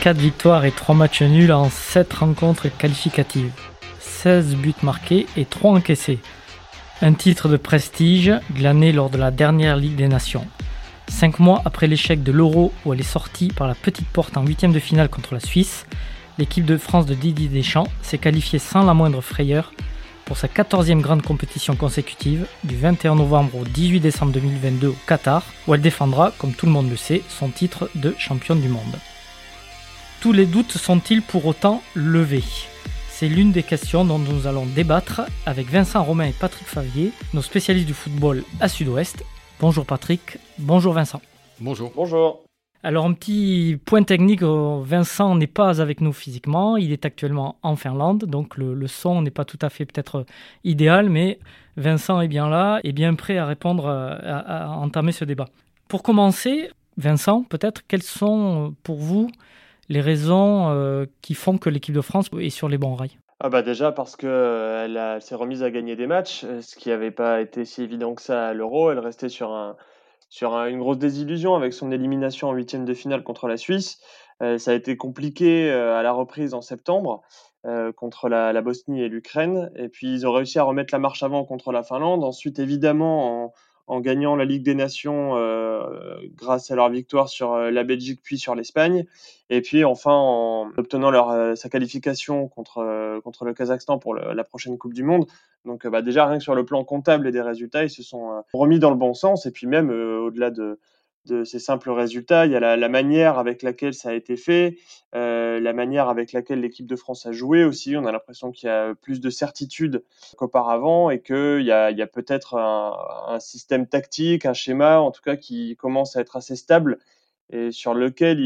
4 victoires et 3 matchs nuls en 7 rencontres qualificatives. 16 buts marqués et 3 encaissés. Un titre de prestige glané lors de la dernière Ligue des Nations. 5 mois après l'échec de l'Euro où elle est sortie par la petite porte en huitième de finale contre la Suisse, l'équipe de France de Didier Deschamps s'est qualifiée sans la moindre frayeur pour sa 14e grande compétition consécutive du 21 novembre au 18 décembre 2022 au Qatar, où elle défendra, comme tout le monde le sait, son titre de championne du monde. Tous les doutes sont-ils pour autant levés C'est l'une des questions dont nous allons débattre avec Vincent Romain et Patrick Favier, nos spécialistes du football à Sud-Ouest. Bonjour Patrick, bonjour Vincent. Bonjour. Bonjour. Alors un petit point technique, euh, Vincent n'est pas avec nous physiquement, il est actuellement en Finlande, donc le, son n'est pas tout à fait peut-être idéal, mais Vincent est bien là et bien prêt à répondre, euh, à, entamer ce débat. Pour commencer, Vincent, peut-être quelles sont euh, pour vous les raisons qui font que l'équipe de France est sur les bons rails ah bah déjà parce que elle, s'est remise à gagner des matchs, ce qui n'avait pas été si évident que ça à l'Euro. Elle restait sur un, sur une grosse désillusion avec son élimination en huitième de finale contre la Suisse. Euh, ça a été compliqué euh, à la reprise en septembre euh, contre la, la, Bosnie et l'Ukraine. Et puis ils ont réussi à remettre la marche avant contre la Finlande. Ensuite, évidemment, en, en gagnant la Ligue des Nations euh, grâce à leur victoire sur euh, la Belgique puis sur l'Espagne. Et puis enfin en obtenant leur, euh, sa qualification contre, contre le Kazakhstan pour la prochaine Coupe du Monde. Donc bah, déjà rien que sur le plan comptable et des résultats, ils se sont remis dans le bon sens. Et puis même au-delà de, de ces simples résultats. Il y a la, manière avec laquelle ça a été fait, euh, la manière avec laquelle l'équipe de France a joué aussi. On a l'impression qu'il y a plus de certitude qu'auparavant et qu'il y a, peut-être un, système tactique, un schéma en tout cas qui commence à être assez stable et sur lequel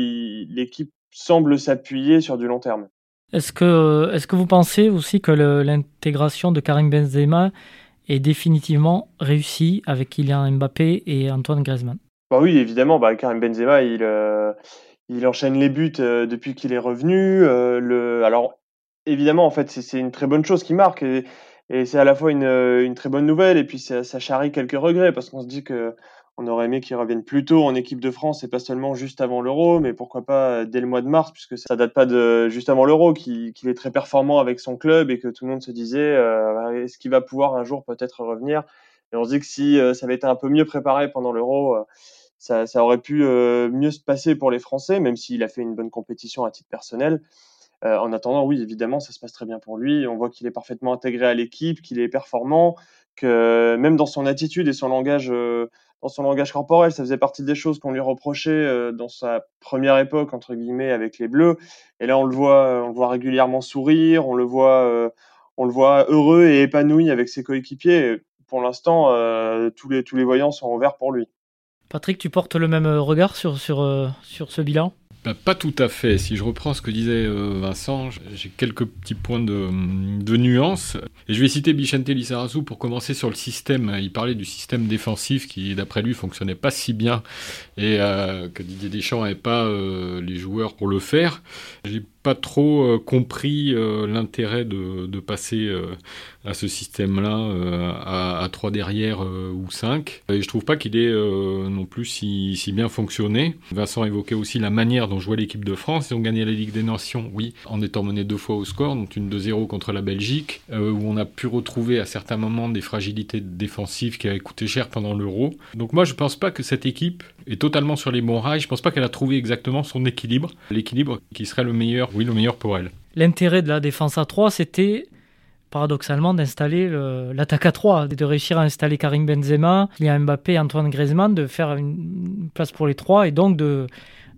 l'équipe semble s'appuyer sur du long terme. Est-ce que, que vous pensez aussi que l'intégration de Karim Benzema est définitivement réussie avec Kylian Mbappé et Antoine Griezmann? Bah oui, évidemment, bah, Karim Benzema, il, euh, il enchaîne les buts euh, depuis qu'il est revenu. Euh, le, alors, évidemment, en fait, c'est une très bonne chose qui marque et, et c'est à la fois une, une, très bonne nouvelle et puis ça, ça charrie quelques regrets parce qu'on se dit que on aurait aimé qu'il revienne plus tôt en équipe de France et pas seulement juste avant l'Euro, mais pourquoi pas dès le mois de mars, puisque ça date pas de juste avant l'Euro, qu'il est très performant avec son club et que tout le monde se disait est-ce qu'il va pouvoir un jour peut-être revenir? Et on se dit que si ça avait été un peu mieux préparé pendant l'Euro, ça, aurait pu euh, mieux se passer pour les Français, même s'il a fait une bonne compétition à titre personnel. Euh, en attendant, oui, évidemment, ça se passe très bien pour lui. On voit qu'il est parfaitement intégré à l'équipe, qu'il est performant, que même dans son attitude et son langage, euh, dans son langage corporel, ça faisait partie des choses qu'on lui reprochait dans sa première époque entre guillemets avec les Bleus. Et là, on le voit, on le voit régulièrement sourire, on le voit, on le voit heureux et épanoui avec ses coéquipiers. Pour l'instant, tous les tous les voyants sont ouverts pour lui. Patrick, tu portes le même euh, regard sur, sur, euh, sur ce bilan? Bah, pas tout à fait. Si je reprends ce que disait euh, Vincent, j'ai quelques petits points de, de nuance. Et je vais citer Bichente Lissarazu pour commencer sur le système. Il parlait du système défensif qui, d'après lui, fonctionnait pas si bien et que Didier Deschamps n'avait pas les joueurs pour le faire. Pas trop compris l'intérêt de, de, passer à ce système-là euh, à, à 3 derrière euh, ou 5. Et je trouve pas qu'il ait euh, non plus si, bien fonctionné. Vincent évoquait aussi la manière dont jouait l'équipe de France. Ils ont gagné la Ligue des Nations, oui, en étant mené deux fois au score, donc une 2-0 contre la Belgique, où on a pu retrouver à certains moments des fragilités défensives qui avaient coûté cher pendant l'Euro. Donc moi, je pense pas que cette équipe est totalement sur les bons rails. Je pense pas qu'elle a trouvé exactement son équilibre, l'équilibre qui serait le meilleur, oui, le meilleur pour elle. L'intérêt de la défense à 3, c'était paradoxalement d'installer l'attaque à 3, de réussir à installer Karim Benzema, Kylian Mbappé, Antoine Griezmann, de faire une place pour les trois et donc de,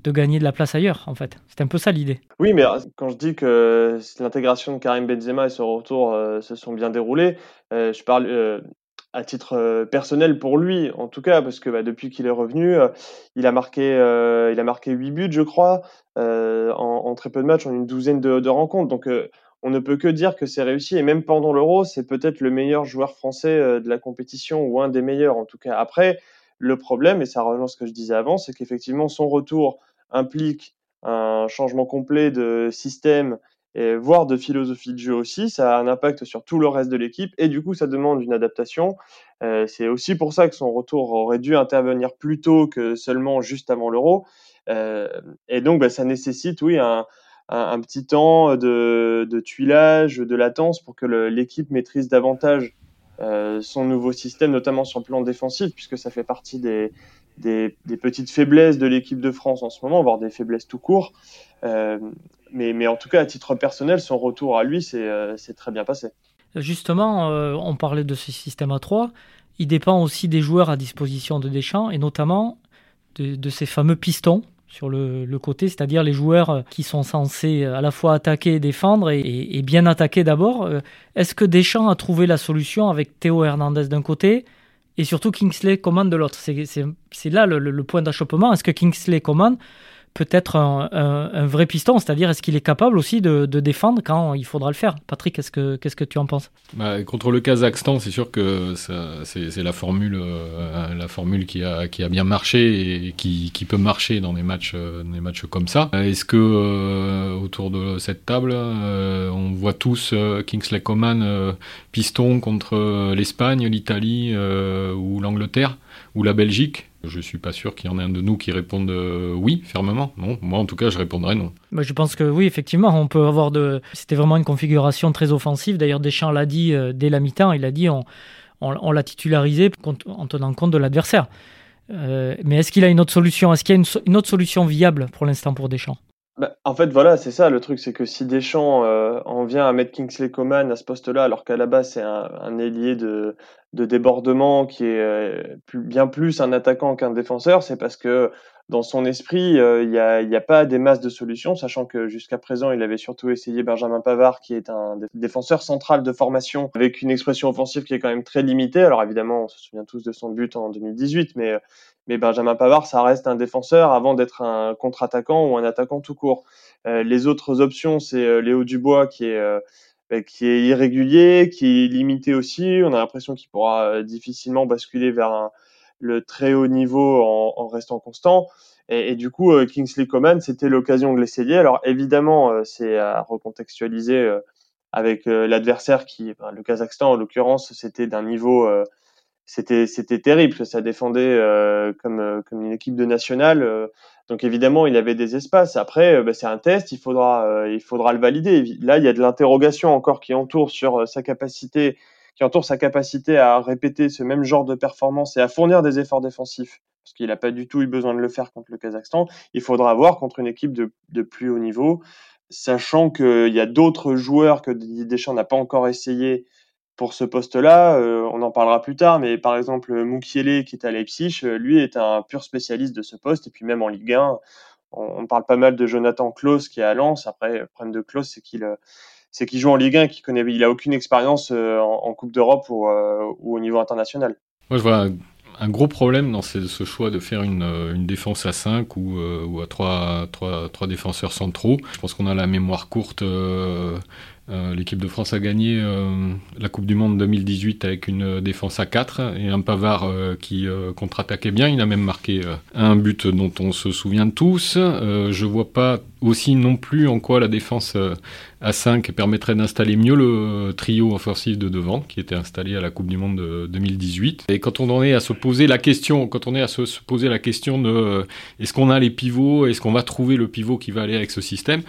de gagner de la place ailleurs, en fait. C'est un peu ça l'idée. Oui, mais euh, quand je dis que l'intégration de Karim Benzema et son retour euh, se sont bien déroulés, euh, je parle à titre personnel pour lui, en tout cas, parce que bah, depuis qu'il est revenu, il a marqué, il a marqué 8 buts, je crois, en, très peu de matchs, en une douzaine de, de rencontres. Donc on ne peut que dire que c'est réussi. Et même pendant l'Euro, c'est peut-être le meilleur joueur français euh, de la compétition, ou un des meilleurs en tout cas. Après, le problème, et ça rejoint ce que je disais avant, c'est qu'effectivement, son retour implique un changement complet de système voire de philosophie de jeu aussi. Ça a un impact sur tout le reste de l'équipe et du coup, ça demande une adaptation. Euh, c'est aussi pour ça que son retour aurait dû intervenir plus tôt que seulement juste avant l'Euro. Euh, et donc, bah, ça nécessite, oui, un, petit temps de, de, tuilage, de latence pour que l'équipe maîtrise davantage euh, son nouveau système, notamment sur le plan défensif, puisque ça fait partie des, des, petites faiblesses de l'équipe de France en ce moment, voire des faiblesses tout court. Mais, en tout cas, à titre personnel, son retour à lui, c'est euh, très bien passé. Justement, euh, on parlait de ce système à 3. Il dépend aussi des joueurs à disposition de Deschamps et notamment de, ces fameux pistons sur le, côté, c'est-à-dire les joueurs qui sont censés à la fois attaquer et défendre et, bien attaquer d'abord. Est-ce que Deschamps a trouvé la solution avec Théo Hernandez d'un côté et surtout Kingsley Coman de l'autre? C'est là le, le point d'achoppement. Est-ce que Kingsley Coman peut être un, vrai piston, c'est-à-dire est-ce qu'il est capable aussi de, défendre quand il faudra le faire? Patrick, qu'est-ce que, qu'est-ce que tu en penses? Bah, Contre le Kazakhstan, c'est sûr que c'est la formule, euh, la formule qui a, qui a bien marché et qui, qui peut marcher dans des matchs, euh, des matchs comme ça. Est-ce que euh, autour de cette table, on voit tous Kingsley Coman piston contre l'Espagne, l'Italie ou l'Angleterre ou la Belgique? Je suis pas sûr qu'il y en ait un de nous qui réponde euh, oui, fermement. Non, moi en tout cas, je répondrais non. Je pense que oui, effectivement, on peut avoir de. C'était vraiment une configuration très offensive. D'ailleurs, Deschamps l'a dit euh, dès la mi-temps. Il a dit on, on, l'a titularisé en tenant compte de l'adversaire. Euh, mais est-ce qu'il a une autre solution? Est-ce qu'il y a une, une, autre solution viable pour l'instant pour Deschamps? Bah, en fait, voilà, c'est ça le truc, c'est que si Deschamps euh, en vient à mettre Kingsley Coman à ce poste-là, alors qu'à la base c'est un, un ailier de, de débordement qui est euh, bien plus un attaquant qu'un défenseur, c'est parce que dans son esprit, euh, il n'y a, pas des masses de solutions, sachant que jusqu'à présent, il avait surtout essayé Benjamin Pavard, qui est un défenseur central de formation, avec une expression offensive qui est quand même très limitée. Alors évidemment, on se souvient tous de son but en 2018, mais, Benjamin Pavard, ça reste un défenseur avant d'être un contre-attaquant ou un attaquant tout court. Euh, les autres options, c'est euh, Léo Dubois, qui est bah, qui est irrégulier, qui est limité aussi. On a l'impression qu'il pourra difficilement basculer vers un, le très haut niveau en, restant constant. Et, et, du coup, euh, Kingsley Coman, c'était l'occasion de l'essayer. Alors évidemment, euh, c'est à recontextualiser euh, avec l'adversaire qui, le Kazakhstan en l'occurrence, c'était d'un niveau, c'était c'était terrible. Ça défendait comme comme une équipe de nationale. donc évidemment, il avait des espaces. Après, bah, c'est un test. Il faudra il faudra le valider. Là, il y a de l'interrogation encore qui entoure sur sa capacité qui entoure sa capacité à répéter ce même genre de performance et à fournir des efforts défensifs, parce qu'il n'a pas du tout eu besoin de le faire contre le Kazakhstan. Il faudra voir contre une équipe de, de plus haut niveau, sachant qu'il y a d'autres joueurs que Deschamps n'a pas encore essayé pour ce poste-là. Euh, on en parlera plus tard, mais par exemple, Mukiele, qui est à Leipzig, euh, lui est un pur spécialiste de ce poste, et puis même en Ligue 1, on, parle pas mal de Jonathan Klaus qui est à Lens. Après, le problème de Klaus, c'est qu'il euh, c'est qu'il joue en Ligue 1, qu'il connaît, il a aucune expérience euh, en, Coupe d'Europe euh, ou, au niveau international. Moi, je vois un, gros problème dans ce, choix de faire une, euh, défense à 5 ou, à 3, 3, défenseurs centraux. Je pense qu'on a la mémoire courte. L'équipe de France a gagné la Coupe du Monde 2018 avec une défense à 4 et un Pavard qui contre-attaquait bien. Il a même marqué un but dont on se souvient tous. je vois pas aussi non plus en quoi la défense à 5 permettrait d'installer mieux le trio offensif de devant qui était installé à la Coupe du Monde de 2018. Et quand on en est à se poser la question, quand on est à se, poser la question de euh, est-ce qu'on a les pivots, est-ce qu'on va trouver le pivot qui va aller avec ce système,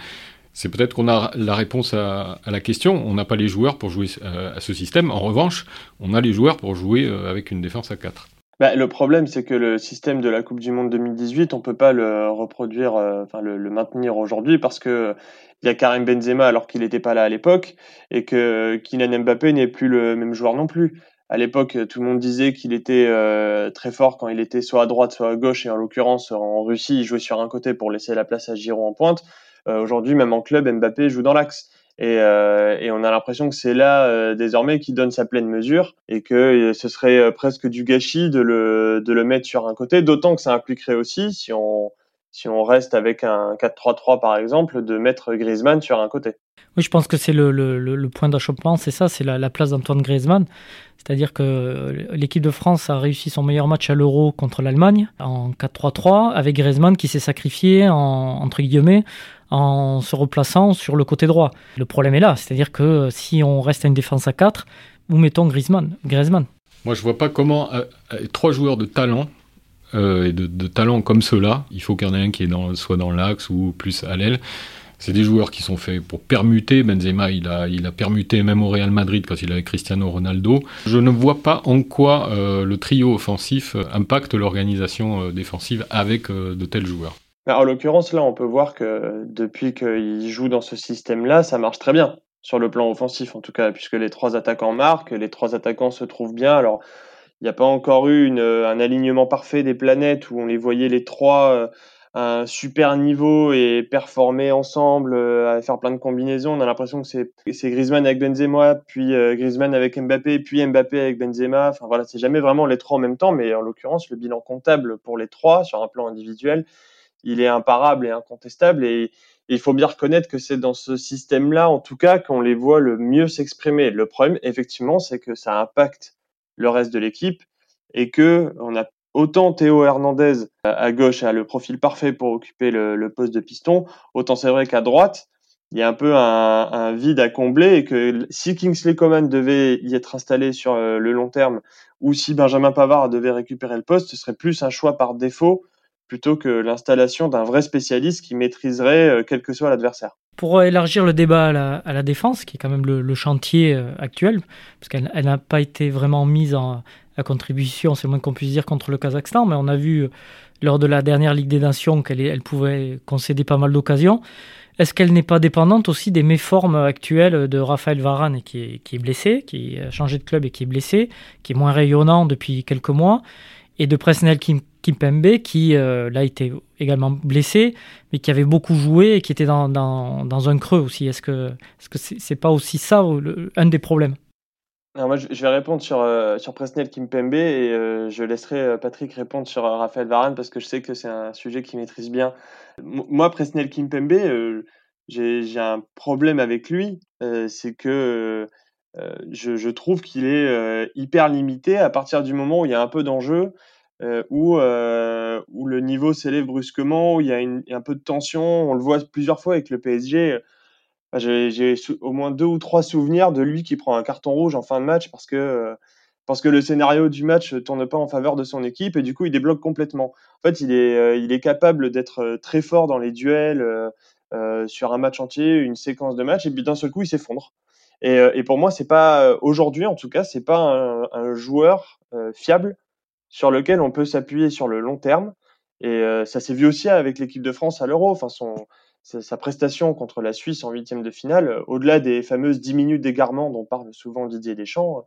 c'est peut-être qu'on a la réponse à, la question. On n'a pas les joueurs pour jouer euh, à, ce système. En revanche, on a les joueurs pour jouer euh, avec une défense à 4. Bah, le problème, c'est que le système de la Coupe du Monde 2018, on peut pas le reproduire, enfin le, maintenir aujourd'hui parce que il y a Karim Benzema alors qu'il n'était pas là à l'époque et que Kylian Mbappé n'est plus le même joueur non plus. À l'époque, tout le monde disait qu'il était euh, très fort quand il était soit à droite, soit à gauche, et en l'occurrence en Russie, il jouait sur un côté pour laisser la place à Giroud en pointe. Euh, aujourd'hui, même en club, Mbappé joue dans l'axe. Et, euh, on a l'impression que c'est là désormais qu'il donne sa pleine mesure et que ce serait presque du gâchis de le, de le mettre sur un côté, d'autant que ça impliquerait aussi, si on, si on reste avec un 4-3-3 par exemple, de mettre Griezmann sur un côté. Oui, je pense que c'est le, le, le, point d'achoppement, c'est ça, c'est la, la, place d'Antoine Griezmann. C'est-à-dire que l'équipe de France a réussi son meilleur match à l'Euro contre l'Allemagne en 4-3-3, avec Griezmann qui s'est sacrifié, en, entre guillemets, en se replaçant sur le côté droit. Le problème est là, c'est-à-dire que si on reste à une défense à 4, où mettons Griezmann, Griezmann Moi, je vois pas comment euh, euh, trois joueurs de talent euh, et de, talent comme ceux-là, il faut qu'il y en ait un qui est dans, soit dans l'axe ou plus à l'aile. C'est des joueurs qui sont faits pour permuter. Benzema, il a, il a permuté même au Real Madrid quand il avait Cristiano Ronaldo. Je ne vois pas en quoi le trio offensif impacte l'organisation défensive avec de tels joueurs. En l'occurrence, là, on peut voir que depuis qu'il joue dans ce système-là, ça marche très bien sur le plan offensif, en tout cas, puisque les trois attaquants marquent, les trois attaquants se trouvent bien. Alors, il n'y a pas encore eu une, un alignement parfait des planètes où on les voyait les trois euh, à un super niveau et performer ensemble, euh, à faire plein de combinaisons. On a l'impression que c'est, Griezmann avec Benzema, puis euh, Griezmann avec Mbappé, puis Mbappé avec Benzema. Enfin voilà, c'est jamais vraiment les trois en même temps, mais en l'occurrence, le bilan comptable pour les trois sur un plan individuel, il est imparable et incontestable. Et, il faut bien reconnaître que c'est dans ce système-là, en tout cas, qu'on les voit le mieux s'exprimer. Le problème, effectivement, c'est que ça impacte le reste de l'équipe et que on a autant Théo Hernandez à gauche a le profil parfait pour occuper le, poste de piston, autant c'est vrai qu'à droite, il y a un peu un, vide à combler et que si Kingsley Coman devait y être installé sur euh, le long terme ou si Benjamin Pavard devait récupérer le poste, ce serait plus un choix par défaut plutôt que l'installation d'un vrai spécialiste qui maîtriserait euh, quel que soit l'adversaire. Pour élargir le débat à la, défense, qui est quand même le, chantier euh, actuel, parce qu'elle n'a pas été vraiment mise en, à contribution, c'est moins qu'on puisse dire, contre le Kazakhstan, mais on a vu euh, lors de la dernière Ligue des Nations qu'elle elle pouvait concéder pas mal d'occasions. Est-ce qu'elle n'est pas dépendante aussi des méformes actuelles de Raphaël Varane, qui est blessé, qui a changé de club et qui est blessé, qui est moins rayonnant depuis quelques mois, et de Presnel Kim Kimpembe, qui euh, là était également blessé, mais qui avait beaucoup joué et qui était dans, dans, dans un creux aussi. Est-ce que ce que c'est pas aussi ça un des problèmes? Alors moi, je vais répondre sur, euh, sur Presnel Kimpembe et euh, je laisserai Patrick répondre sur Raphaël Varane parce que je sais que c'est un sujet qu'il maîtrise bien. moi, Presnel Kimpembe, j'ai un problème avec lui. c'est que je, je, trouve qu'il est hyper limité à partir du moment où il y a un peu d'enjeu euh, où, euh, où le niveau s'élève brusquement, où il y a un peu de tension. On le voit plusieurs fois avec le PSG. J'ai au moins deux ou trois souvenirs de lui qui prend un carton rouge en fin de match parce que, parce que le scénario du match ne tourne pas en faveur de son équipe et du coup il débloque complètement. En fait, il est, euh, il est capable d'être euh, très fort dans les duels euh, sur un match entier, une séquence de match, et puis d'un seul coup il s'effondre. Et, et, pour moi, c'est pas aujourd'hui en tout cas, c'est pas un, joueur fiable sur lequel on peut s'appuyer sur le long terme. Et euh, ça s'est vu aussi avec l'équipe de France à l'Euro. Enfin, sa, prestation contre la Suisse en huitième de finale, euh, au-delà des fameuses 10 minutes d'égarement dont parle souvent Didier Deschamps,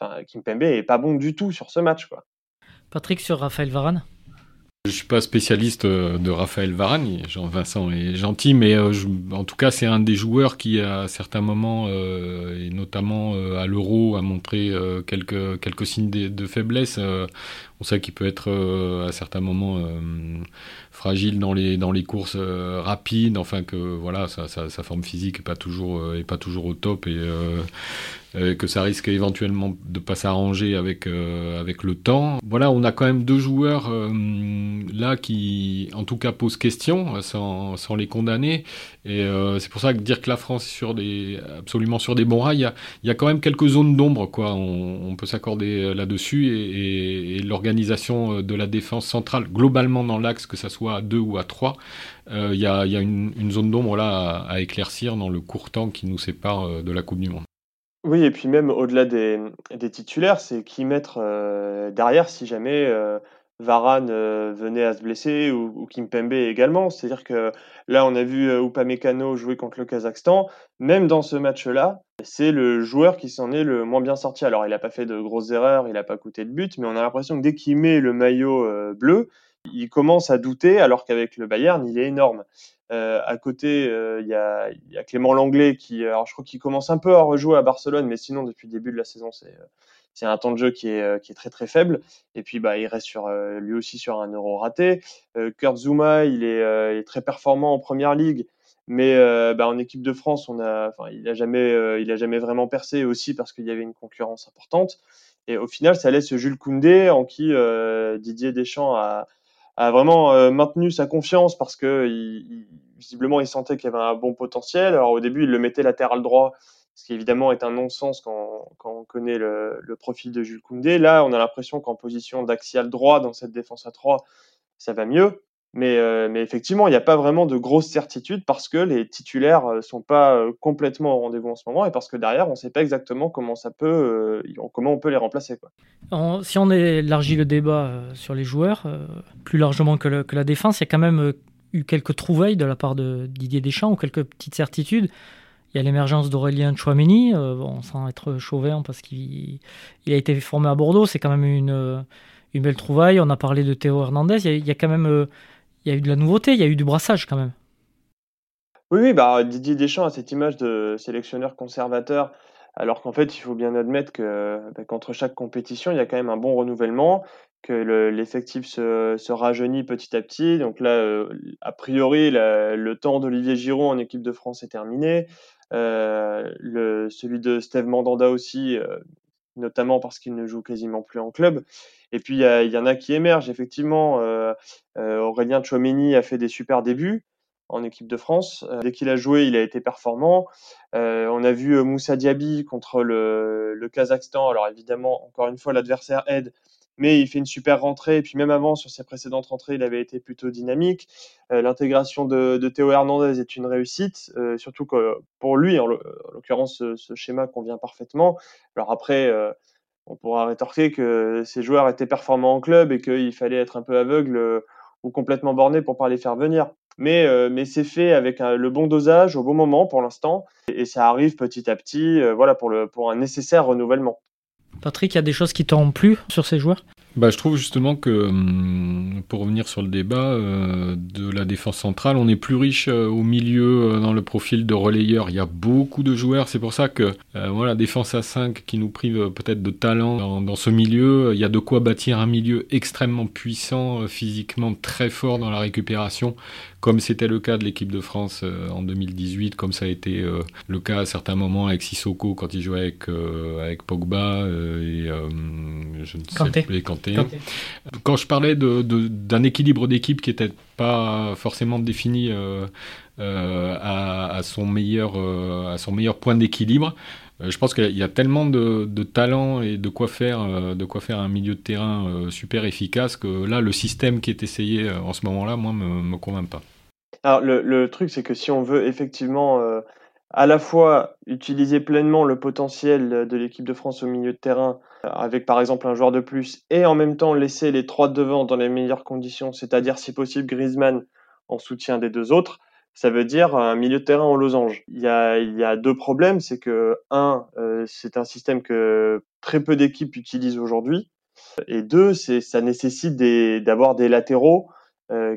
enfin, Kimpembe est pas bon du tout sur ce match. Patrick, sur Raphaël Varane? Je suis pas spécialiste euh, de Raphaël Varane, Jean-Vincent est gentil, mais euh, en tout cas c'est un des joueurs qui à certains moments, euh, et notamment à l'Euro, a montré quelques signes de, faiblesse. On sait qu'il peut être à certains moments fragile dans les, dans les courses rapides, enfin que voilà, sa, forme physique est pas toujours, pas toujours au top et euh, que ça risque éventuellement de pas s'arranger avec euh, avec le temps. Voilà, on a quand même deux joueurs euh, là qui, en tout cas, posent question sans, sans les condamner. Et c'est pour ça que dire que la France est sur des absolument sur des bons rails, il y a, y a quand même quelques zones d'ombre, quoi. On, peut s'accorder là-dessus et, et, l'organisation de la défense centrale globalement dans l'axe, que ça soit à deux ou à trois, il y a, une, zone d'ombre là à, éclaircir dans le court temps qui nous sépare de la Coupe du Monde. Oui, et puis même au-delà des, titulaires, c'est qui mettre euh, derrière si jamais euh, Varane euh, venait à se blesser ou, ou Kimpembe également. C'est-à-dire que là, on a vu Upamecano jouer contre le Kazakhstan. Même dans ce match-là, c'est le joueur qui s'en est le moins bien sorti. Alors, il n'a pas fait de grosses erreurs, il n'a pas coûté de but, mais on a l'impression que dès qu'il met le maillot bleu, il commence à douter, alors qu'avec le Bayern, il est énorme. Euh, à côté, euh, il y, a, y, a, Clément Langlais qui, alors je crois qu'il commence un peu à rejouer à Barcelone, mais sinon depuis le début de la saison, c'est c'est un temps de jeu qui est, est très très faible. Et puis bah il reste euh, lui aussi sur un euro raté. Kurt Zuma, il est, très performant en première ligue, mais bah, en équipe de France, il a jamais, vraiment percé aussi parce qu'il y avait une concurrence importante. Et au final, ça laisse Jules Koundé en qui Didier Deschamps a vraiment euh, maintenu sa confiance parce que visiblement, il sentait qu'il avait un bon potentiel. Alors au début, il le mettait latéral droit, ce qui évidemment est un non-sens quand, on connaît le, profil de Jules Koundé. Là, on a l'impression qu'en position d'axial droit dans cette défense à 3, ça va mieux. Mais, euh, mais effectivement, il n'y a pas vraiment de grosses certitudes parce que les titulaires ne euh, sont pas euh, complètement au rendez-vous en ce moment et parce que derrière, on ne sait pas exactement comment, ça peut, comment on peut les remplacer. Si on élargit le débat sur les joueurs, plus largement que, la défense, il y a quand même eu quelques trouvailles de la part de Didier Deschamps ou quelques petites certitudes. Il y a l'émergence d'Aurélien Chouameni, bon, sans être chauvin parce qu'il il a été formé à Bordeaux, c'est quand même une, belle trouvaille. On a parlé de Théo Hernandez, il y a, quand même il y a eu de la nouveauté, il y a eu du brassage quand même. Oui, oui bah, Didier Deschamps a cette image de sélectionneur conservateur, alors qu'en fait, il faut bien admettre que bah, qu'entre chaque compétition, il y a quand même un bon renouvellement, que l'effectif se, rajeunit petit à petit. Donc là, euh, a priori, le temps d'Olivier Giroud en équipe de France est terminé. Euh, le, celui de Steve Mandanda aussi, euh, notamment parce qu'il ne joue quasiment plus en club. Et puis, il y, en a qui émergent, effectivement. Euh, Aurélien Chouameni a fait des super débuts en équipe de France. Dès qu'il a joué, il a été performant. on a vu Moussa Diaby contre le, le Kazakhstan. Alors évidemment, encore une fois, l'adversaire aide, mais il fait une super rentrée. Et puis même avant, sur ses précédentes rentrées, il avait été plutôt dynamique. L'intégration de, Théo Hernandez est une réussite, surtout que pour lui, en l'occurrence, ce, schéma convient parfaitement. Alors après, on pourra rétorquer que ces joueurs étaient performants en club et qu'il fallait être un peu aveugle euh, ou complètement borné pour pas les faire venir. Mais, euh, mais c'est fait avec le bon dosage au bon moment pour l'instant et, ça arrive petit à petit euh, voilà, pour, le, pour un nécessaire renouvellement. Patrick, il y a des choses qui t'ont plu sur ces joueurs? Bah, je trouve justement que, hum, pour revenir sur le débat euh, de la défense centrale, on est plus riche euh, au milieu euh, dans le profil de relayeur. Il y a beaucoup de joueurs, c'est pour ça que voilà, défense à 5 qui nous prive peut-être de talent dans, dans, ce milieu. Il y a de quoi bâtir un milieu extrêmement puissant, physiquement très fort dans la récupération, comme c'était le cas de l'équipe de France euh, en 2018, comme ça a été euh, le cas à certains moments avec Sissoko quand il jouait avec, euh, avec Pogba et je ne sais plus, Kanté. Quand je parlais d'un de, équilibre d'équipe qui n'était pas forcément défini à, son meilleur, à son meilleur point d'équilibre, je pense qu'il y a tellement de, de, talent et de quoi faire, de quoi faire un milieu de terrain super efficace que là, le système qui est essayé en ce moment-là, moi, me, me convainc pas. Alors, le, truc, c'est que si on veut effectivement euh, à la fois utiliser pleinement le potentiel de l'équipe de France au milieu de terrain, euh, avec par exemple un joueur de plus, et en même temps laisser les trois devant dans les meilleures conditions, c'est-à-dire si possible Griezmann en soutien des deux autres, ça veut dire un milieu de terrain en losange. Il y a, deux problèmes, c'est que un, euh, c'est un système que très peu d'équipes utilisent aujourd'hui, et deux, ça nécessite d'avoir des, latéraux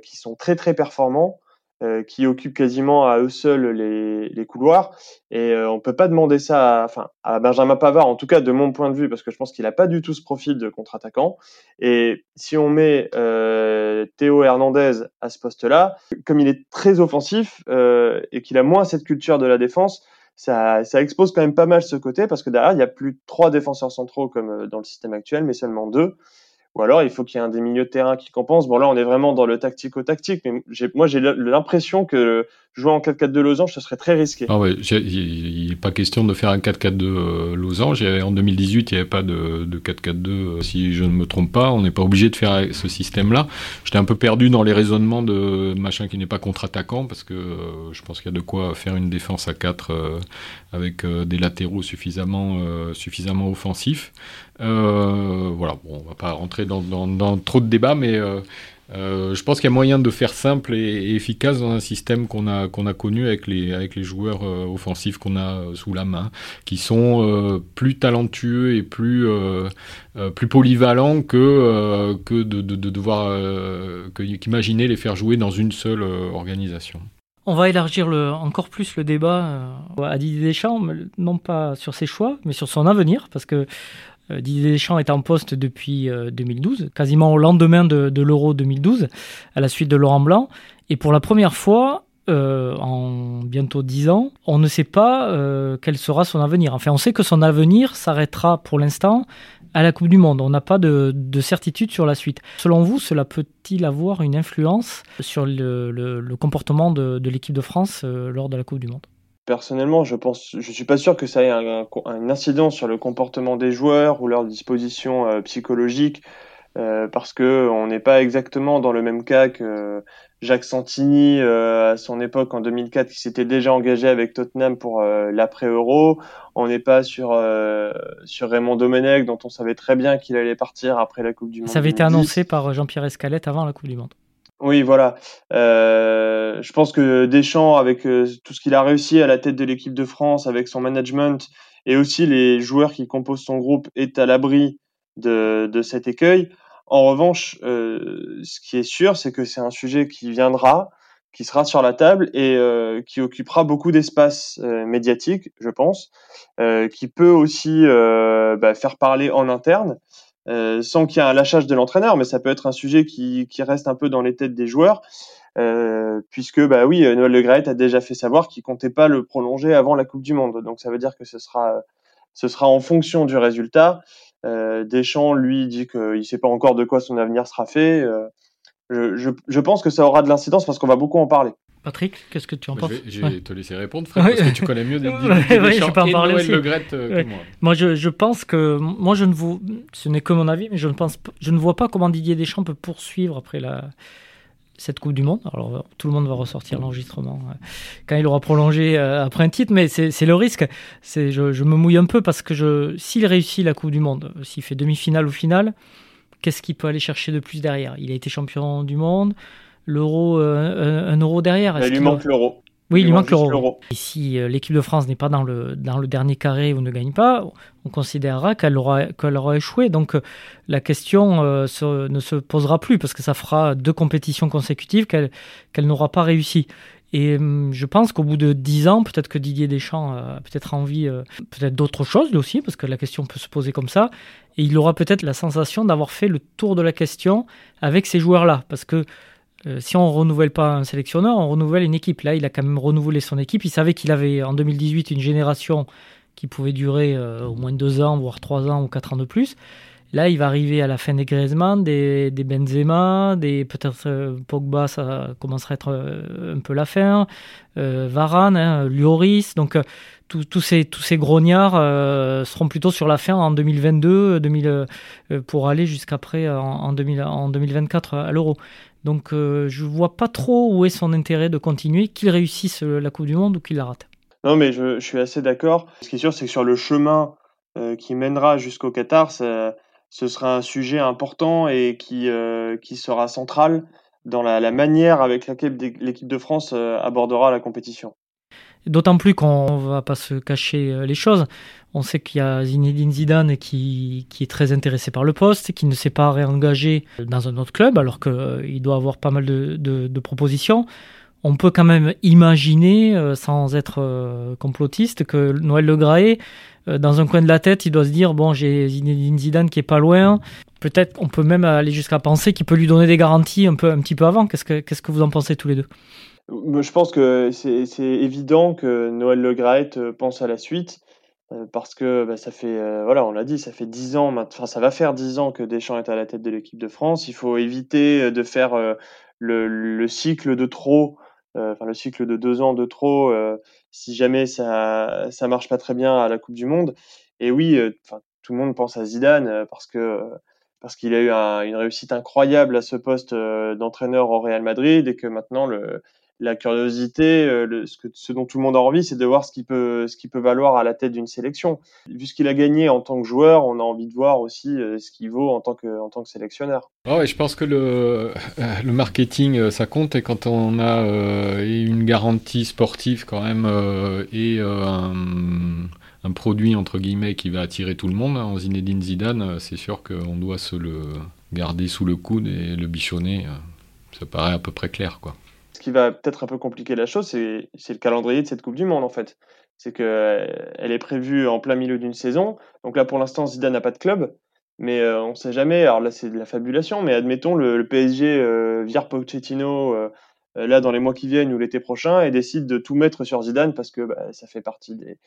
qui sont très très performants euh, qui occupent quasiment à eux seuls les, les couloirs. Et euh, on peut pas demander ça à, enfin, à Benjamin Pavard, en tout cas de mon point de vue, parce que je pense qu'il n'a pas du tout ce profil de contre-attaquant. Et si on met euh, Théo Hernandez à ce poste-là, comme il est très offensif euh, et qu'il a moins cette culture de la défense, ça, ça, expose quand même pas mal ce côté, parce que derrière, il y a plus trois défenseurs centraux comme dans le système actuel, mais seulement deux. Ou alors, il faut qu'il y ait un des milieux de terrain qui compense. Bon, là, on est vraiment dans le tactico-tactique, mais moi, j'ai l'impression que jouer en 4-4-2 losange, ce serait très risqué. Ah ouais, il n'est pas question de faire un 4-4-2 euh, losange. En 2018, il n'y avait pas de, 4-4-2, euh, si je ne me trompe pas. On n'est pas obligé de faire ce système-là. J'étais un peu perdu dans les raisonnements de machin qui n'est pas contre-attaquant, parce que euh, je pense qu'il y a de quoi faire une défense à 4 avec des latéraux suffisamment, suffisamment offensifs. voilà, bon, on va pas rentrer dans, dans trop de débats, mais euh, je pense qu'il y a moyen de faire simple et, efficace dans un système qu'on a, qu'on a connu avec les, avec les joueurs euh, offensifs qu'on a euh, sous la main, qui sont plus talentueux et plus, plus polyvalents que, que de, de, de devoir qu'imaginer les faire jouer dans une seule organisation. On va élargir le, encore plus le débat à Didier Deschamps, non pas sur ses choix, mais sur son avenir, parce que Didier Deschamps est en poste depuis 2012, euh, quasiment au lendemain de, l'Euro 2012, à la suite de Laurent Blanc. Et pour la première fois, euh, en bientôt 10 ans, on ne sait pas quel sera son avenir. Enfin, on sait que son avenir s'arrêtera pour l'instant à la Coupe du Monde. On n'a pas de, certitude sur la suite. Selon vous, cela peut-il avoir une influence sur le, comportement de, l'équipe de France euh, lors de la Coupe du Monde? Personnellement, je pense, je suis pas sûr que ça ait un, incidence sur le comportement des joueurs ou leur disposition euh, psychologique, euh, parce que on n'est pas exactement dans le même cas que Jacques Santini euh, à son époque en 2004 qui s'était déjà engagé avec Tottenham pour euh, l'après Euro. On n'est pas sur sur Raymond Domenech dont on savait très bien qu'il allait partir après la Coupe du Monde. Ça avait été annoncé par Jean-Pierre Escalette avant la Coupe du Monde. Oui, voilà. je pense que Deschamps, avec tout ce qu'il a réussi à la tête de l'équipe de France, avec son management et aussi les joueurs qui composent son groupe, est à l'abri de, de cet écueil. En revanche, euh, ce qui est sûr, c'est que c'est un sujet qui viendra, qui sera sur la table et euh, qui occupera beaucoup d'espace euh, médiatique, je pense, qui peut aussi bah, faire parler en interne, sans qu'il y ait un lâchage de l'entraîneur, mais ça peut être un sujet qui, reste un peu dans les têtes des joueurs, puisque bah oui, Noël Le Graët a déjà fait savoir qu'il comptait pas le prolonger avant la Coupe du Monde, donc ça veut dire que ce sera ce sera en fonction du résultat. Euh, Deschamps, lui, dit qu'il ne sait pas encore de quoi son avenir sera fait. Euh, je, je, pense que ça aura de l'incidence parce qu'on va beaucoup en parler. Patrick, qu'est-ce que tu en penses Je vais, te laisser répondre, Fred, parce que tu connais mieux des, Deschamps et Noël Le Gret euh, que moi. Moi, je, je, pense que moi, je ne vous, ce n'est que mon avis, mais je ne pense, je ne vois pas comment Didier Deschamps peut poursuivre après la cette Coupe du Monde. Alors, tout le monde va ressortir l'enregistrement euh, quand il aura prolongé euh, après un titre, mais c'est le risque. Je, je me mouille un peu parce que s'il réussit la Coupe du Monde, s'il fait demi-finale ou finale, qu'est-ce qu'il peut aller chercher de plus derrière? Il a été champion du monde, l'euro, euh, un, euro derrière. Il lui manque l'euro. Oui, il, lui manque l'euro. Et si l'équipe de France n'est pas dans le, dans le dernier carré ou ne gagne pas, on considérera qu'elle aura, qu'elle aura échoué. Donc la question euh, ne se posera plus parce que ça fera deux compétitions consécutives qu'elle, qu'elle n'aura pas réussi. Et hum, je pense qu'au bout de dix ans, peut-être que Didier Deschamps a peut-être envie euh, peut-être d'autre chose lui aussi, parce que la question peut se poser comme ça. Et il aura peut-être la sensation d'avoir fait le tour de la question avec ces joueurs-là. Parce que euh, si on renouvelle pas un sélectionneur, on renouvelle une équipe. Là, il a quand même renouvelé son équipe. Il savait qu'il avait en 2018 une génération qui pouvait durer euh, au moins deux ans, voire trois ans ou quatre ans de plus. Là, il va arriver à la fin des Griezmann, des, Benzema, des peut-être euh, Pogba, ça commencera à être un peu la fin. Varane, hein, Lloris, donc tous ces tous ces grognards seront plutôt sur la fin en 2022, 2000, pour aller jusqu'après en, en 2024 à l'Euro. Donc euh, je vois pas trop où est son intérêt de continuer, qu'il réussisse euh, la Coupe du Monde ou qu'il la rate. Non, mais je, suis assez d'accord. Ce qui est sûr, c'est que sur le chemin euh, qui mènera jusqu'au Qatar, ce sera un sujet important et qui, sera central dans la manière avec laquelle l'équipe de France abordera la compétition. D'autant plus qu'on va pas se cacher les choses. On sait qu'il y a Zinedine Zidane qui, qui, est très intéressé par le poste, qui ne s'est pas réengagé dans un autre club, alors qu'il euh, doit avoir pas mal de, propositions. On peut quand même imaginer, euh, sans être euh, complotiste, que Noël Le Graët, dans un coin de la tête, il doit se dire bon, j'ai Zinedine Zidane qui est pas loin. Peut-être, on peut même aller jusqu'à penser qu'il peut lui donner des garanties un peu, un petit peu avant. Qu'est-ce que, qu'est-ce que vous en pensez tous les deux? Je pense que c'est, évident que Noël Le Graët pense à la suite. Euh, parce que bah, ça fait, euh, voilà, on l'a dit, ça fait dix ans, enfin ça va faire dix ans que Deschamps est à la tête de l'équipe de France. Il faut éviter euh, de faire le, le, cycle de trop, enfin le cycle de deux ans de trop, si jamais ça ça marche pas très bien à la Coupe du Monde. Et oui, tout le monde pense à Zidane parce que parce qu'il a eu une réussite incroyable à ce poste d'entraîneur au Real Madrid et que maintenant le la curiosité, euh, ce, que, ce dont tout le monde a envie, c'est de voir ce qu'il peut, qui peut valoir à la tête d'une sélection. Vu ce qu'il a gagné en tant que joueur, on a envie de voir aussi euh, ce qu'il vaut en tant que, en tant que sélectionneur. Oh je pense que le, euh, le marketing, ça compte et quand on a une garantie sportive quand même et un, produit entre guillemets qui va attirer tout le monde en Zinedine Zidane, c'est sûr qu'on doit se le garder sous le coude et le bichonner. Ça paraît à peu près clair, quoi va peut-être un peu compliquer la chose, c'est le calendrier de cette Coupe du Monde, en fait. C'est qu'elle euh, est prévue en plein milieu d'une saison. Donc là, pour l'instant, Zidane n'a pas de club. Mais euh, on ne sait jamais. Alors là, c'est de la fabulation. Mais admettons, le, PSG euh, vire Pochettino là dans les mois qui viennent ou l'été prochain et décide de tout mettre sur Zidane parce que bah, ça fait partie des,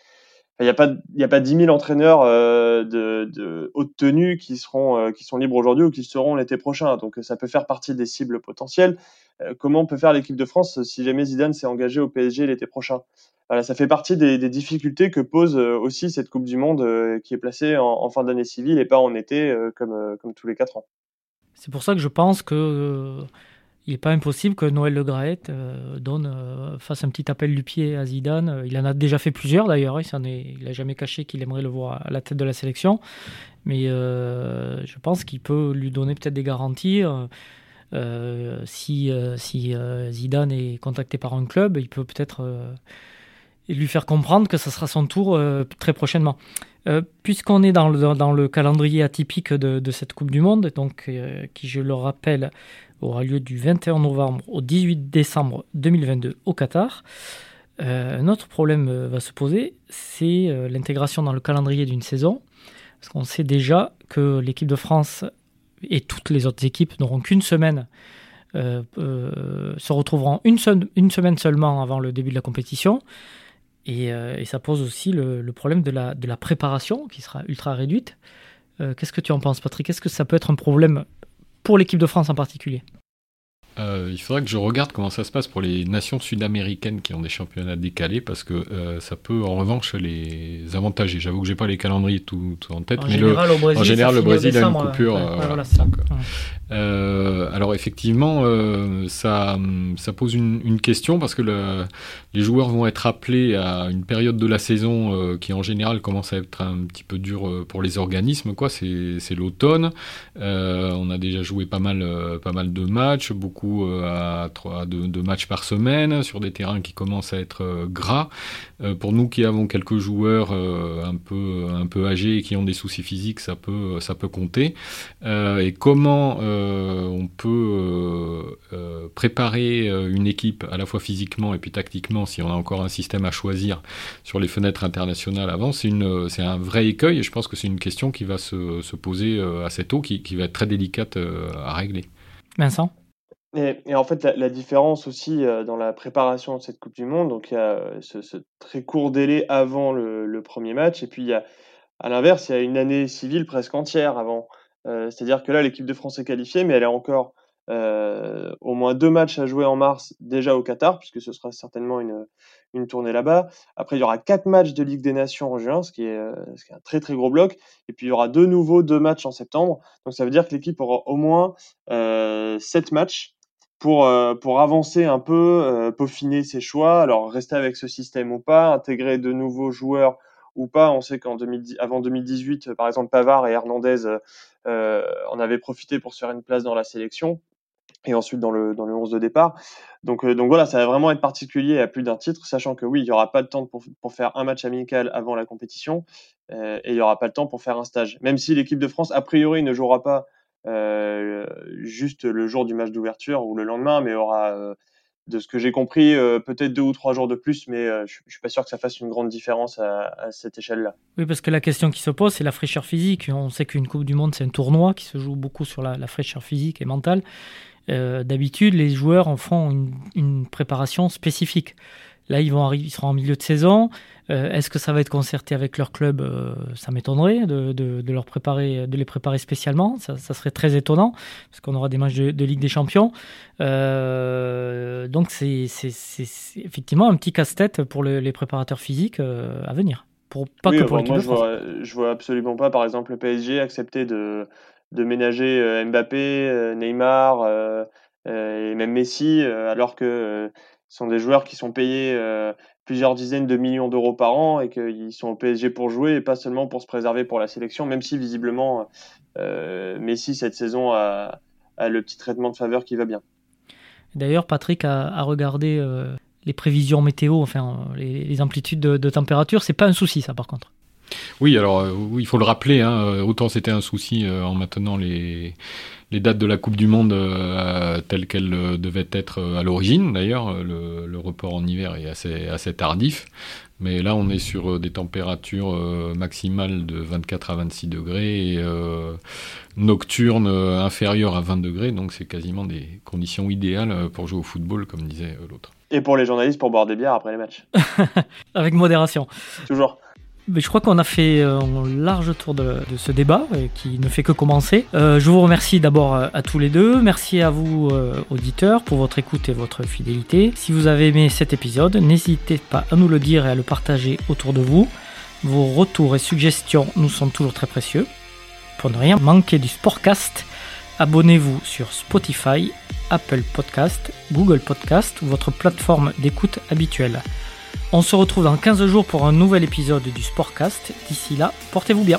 il n'y a pas, il a pas 10 000 entraîneurs de, de, haute tenue qui seront, qui sont libres aujourd'hui ou qui seront l'été prochain. Donc ça peut faire partie des cibles potentielles. comment peut faire l'équipe de France si jamais Zidane s'est engagé au PSG l'été prochain? Voilà, ça fait partie des, difficultés que pose aussi cette Coupe du Monde qui est placée en, en fin d'année civile et pas en été comme, comme tous les quatre ans. C'est pour ça que je pense que euh, il n'est pas impossible que Noël Le Graët euh, donne, euh, fasse un petit appel du pied à Zidane. Il en a déjà fait plusieurs d'ailleurs. Il n'a jamais caché qu'il aimerait le voir à la tête de la sélection. Mais je pense qu'il peut lui donner peut-être des garanties. si, si Zidane est contacté par un club, il peut peut-être lui faire comprendre que ça sera son tour très prochainement. Euh, puisqu'on est dans le, dans le, calendrier atypique de, cette Coupe du Monde, donc, euh, qui, je le rappelle, aura lieu du 21 novembre au 18 décembre 2022 au Qatar, euh, un autre problème va se poser, c'est l'intégration dans le calendrier d'une saison. Parce qu'on sait déjà que l'équipe de France et toutes les autres équipes n'auront qu'une semaine, se retrouveront une, semaine seulement avant le début de la compétition. Euh, et, ça pose aussi le, problème de la, de la, préparation qui sera ultra réduite. Euh, qu'est-ce que tu en penses, Patrick? Est-ce que ça peut être un problème pour l'équipe de France en particulier euh, il faudra que je regarde comment ça se passe pour les nations sud-américaines qui ont des championnats décalés parce que euh, ça peut en revanche les avantager. J'avoue que j'ai pas les calendriers tout, en tête, en mais général, le, Brésil, en général, le Brésil a une coupure. alors effectivement, euh, ça, ça pose une, une question parce que le, les joueurs vont être appelés à une période de la saison qui en général commence à être un petit peu dure pour les organismes. Quoi, c'est l'automne. on a déjà joué pas mal, pas mal de matchs, beaucoup euh, à, trois, deux, matchs par semaine sur des terrains qui commencent à être euh, gras. Euh, pour nous qui avons quelques joueurs un peu un peu âgés et qui ont des soucis physiques, ça peut ça peut compter. et comment on peut préparer une équipe à la fois physiquement et puis tactiquement si on a encore un système à choisir sur les fenêtres internationales avant, c'est un vrai écueil et je pense que c'est une question qui va se, se poser assez tôt, qui, qui va être très délicate à régler. Vincent? Et, en fait, la, différence aussi euh, dans la préparation de cette Coupe du Monde, donc il y a ce, très court délai avant le, premier match, et puis il y a, à l'inverse, il y a une année civile presque entière avant. Euh, c'est-à-dire que là, l'équipe de France est qualifiée, mais elle est encore euh, au moins deux matchs à jouer en mars déjà au Qatar, puisque ce sera certainement une, une tournée là-bas. Après, il y aura quatre matchs de Ligue des Nations en juin, ce qui est, ce qui est un très très gros bloc. Et puis il y aura de nouveau deux matchs en septembre. Donc ça veut dire que l'équipe aura au moins sept matchs pour, euh, pour avancer un peu, peaufiner ses choix. Alors rester avec ce système ou pas, intégrer de nouveaux joueurs ou pas. On sait qu'en avant 2018, par exemple, Pavard et Hernandez euh, en avaient profité pour se faire une place dans la sélection et ensuite dans le, dans le 11 de départ. Donc, euh, donc voilà, ça va vraiment être particulier à plus d'un titre, sachant que oui, il n'y aura pas de temps pour, pour, faire un match amical avant la compétition euh, et il n'y aura pas le temps pour faire un stage. Même si l'équipe de France, a priori, ne jouera pas euh, juste le jour du match d'ouverture ou le lendemain, mais aura, euh, de ce que j'ai compris, euh, peut-être deux ou trois jours de plus, mais je, je suis pas sûr que ça fasse une grande différence à, cette échelle-là. Oui, parce que la question qui se pose, c'est la fraîcheur physique. On sait qu'une Coupe du Monde, c'est un tournoi qui se joue beaucoup sur la, fraîcheur physique et mentale. Euh, d'habitude, les joueurs en font une, préparation spécifique. Là, ils, vont arriver, ils seront en milieu de saison. Euh, est-ce que ça va être concerté avec leur club euh, Ça m'étonnerait de, leur préparer, de les préparer spécialement. Ça, serait très étonnant, parce qu'on aura des matchs de, Ligue des Champions. donc, c'est effectivement un petit casse-tête pour les préparateurs physiques à venir. Pour, pas que pour de France. Je vois, je vois absolument pas, par exemple, le PSG accepter de de ménager euh, Mbappé, euh, Neymar euh, et même Messi, alors que sont des joueurs qui sont payés plusieurs dizaines de millions d'euros par an et qu'ils sont au PSG pour jouer et pas seulement pour se préserver pour la sélection, même si visiblement Messi cette saison a, le petit traitement de faveur qui va bien. D'ailleurs, Patrick a, regardé les prévisions météo, enfin les, amplitudes de, de température, c'est pas un souci ça par contre. Oui, alors euh, il faut le rappeler, hein, euh, autant c'était un souci euh, en maintenant les, les dates de la Coupe du Monde telles qu'elles devaient être à l'origine. D'ailleurs, le, report en hiver est assez, assez tardif. Mais là, on est sur des températures maximales de 24 à 26 degrés et nocturnes inférieures à 20 degrés. Donc, c'est quasiment des conditions idéales pour jouer au football, comme disait l'autre. Et pour les journalistes, pour boire des bières après les matchs. Avec modération. Toujours. Je crois qu'on a fait euh, un large tour de, ce débat euh, qui ne fait que commencer. Euh, je vous remercie d'abord à tous les deux. Merci à vous, auditeurs, pour votre écoute et votre fidélité. Si vous avez aimé cet épisode, n'hésitez pas à nous le dire et à le partager autour de vous. Vos retours et suggestions nous sont toujours très précieux. Pour ne rien manquer du Sportcast, abonnez-vous sur Spotify, Apple Podcast, Google Podcast ou votre plateforme d'écoute habituelle. On se retrouve dans 15 jours pour un nouvel épisode du Sportcast. D'ici là, portez-vous bien.